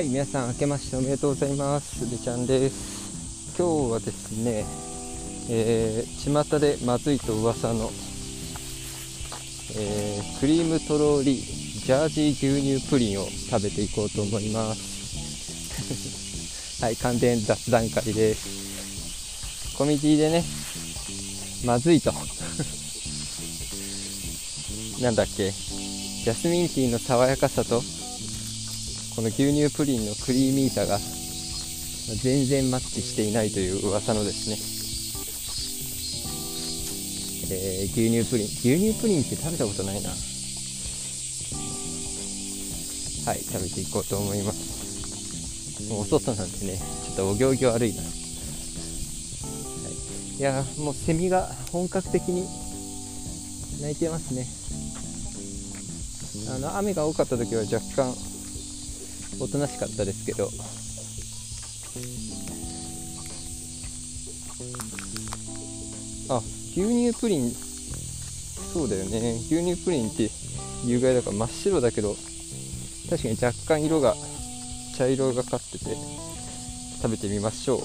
はい、皆さん、明けましておめでとうございます。べちゃんです。今日はですね、えー、巷でまずいと噂の、えークリームとろりジャージー牛乳プリンを食べていこうと思います。はい、完全雑談会です。コミュニティでね、まずいと。なんだっけ、ジャスミンティーの爽やかさと、この牛乳プリンのクリーミーさが全然マッチしていないという噂のですね、えー牛乳プリン。牛乳プリンって食べたことないな。はい食べていこうと思います。もうお外なんでねちょっとお行儀悪いな、はい、いやもうセミが本格的に鳴いてますね。あの雨が多かった時は若干おとなしかったですけど。あ牛乳プリン。そうだよね。牛乳プリンって有害だから真っ白だけど確かに若干色が茶色がかってて食べてみましょう。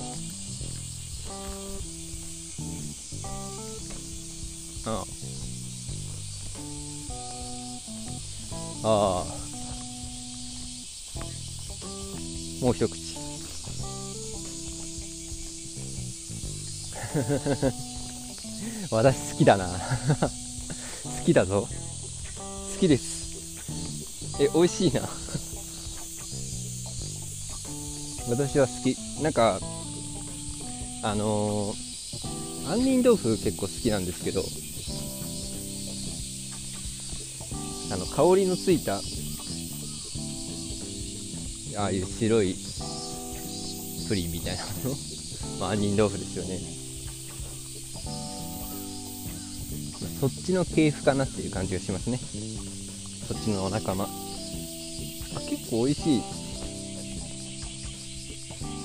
あ。ああ。あもう一口。私好きだな。好きだぞ。好きです。え美味しいな。私は好き。なんかあのー杏仁豆腐結構好きなんですけどあの香りのついたああいう白いプリンみたいなの、まあ、杏仁豆腐ですよね。そっちの系譜かなっていう感じがしますね。そっちのお仲間。あ結構美味しい。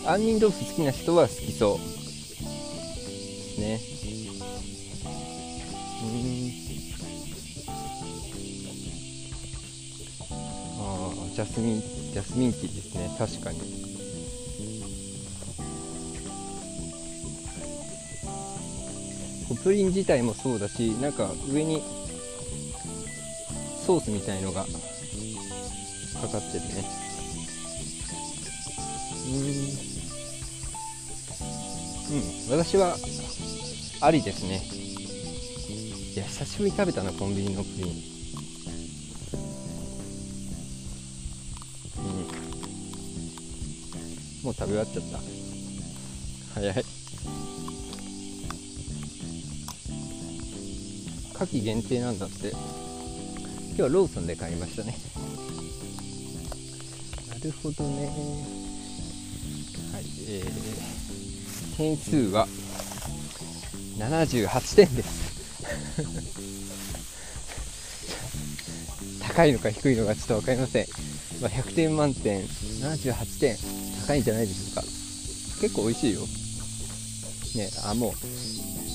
杏仁豆腐好きな人は好きそう。ね。うん。ジャスミンジャスミンティーですね。確かに。こうプリン自体もそうだしなんか上にソースみたいのがかかってるね。うん。うん。私はありですね。いや久しぶりに食べたなコンビニのプリン。もう食べ終わっちゃった。早い。夏季限定なんだって。今日はローソンで買いましたね。なるほどね。はいえー、点数は78点です。高いのか低いのかちょっと分かりません、まあ、100点満点78点高いんじゃないでしょうか？結構美味しいよ。ねあもう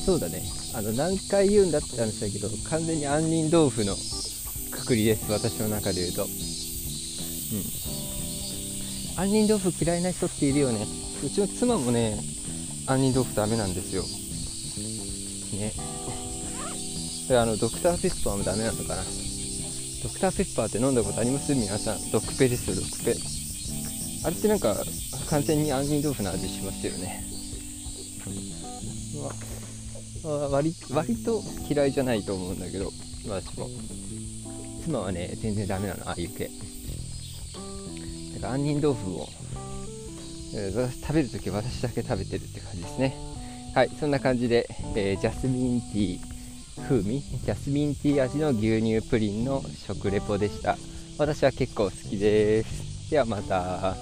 そうだね。あの何回言うんだって話だけど完全に杏仁豆腐のくくりです。私の中で言うと。うん。杏仁豆腐嫌いな人っているよね。うちの妻もね杏仁豆腐ダメなんですよ。ね。であのドクターペッパーもダメなのかな。ドクターペッパーって飲んだことあります？皆さん。ドクペですよドクペ。あれってなんか完全に杏仁豆腐の味しますよね。まあ割割と嫌いじゃないと思うんだけど私も。妻はね全然ダメなのああいう系だから杏仁豆腐を、え食べるとき私だけ食べてるって感じですね。はいそんな感じで、えージャスミンティー風味？ジャスミンティー味の牛乳プリンの食レポでした。私は結構好きです。ではまた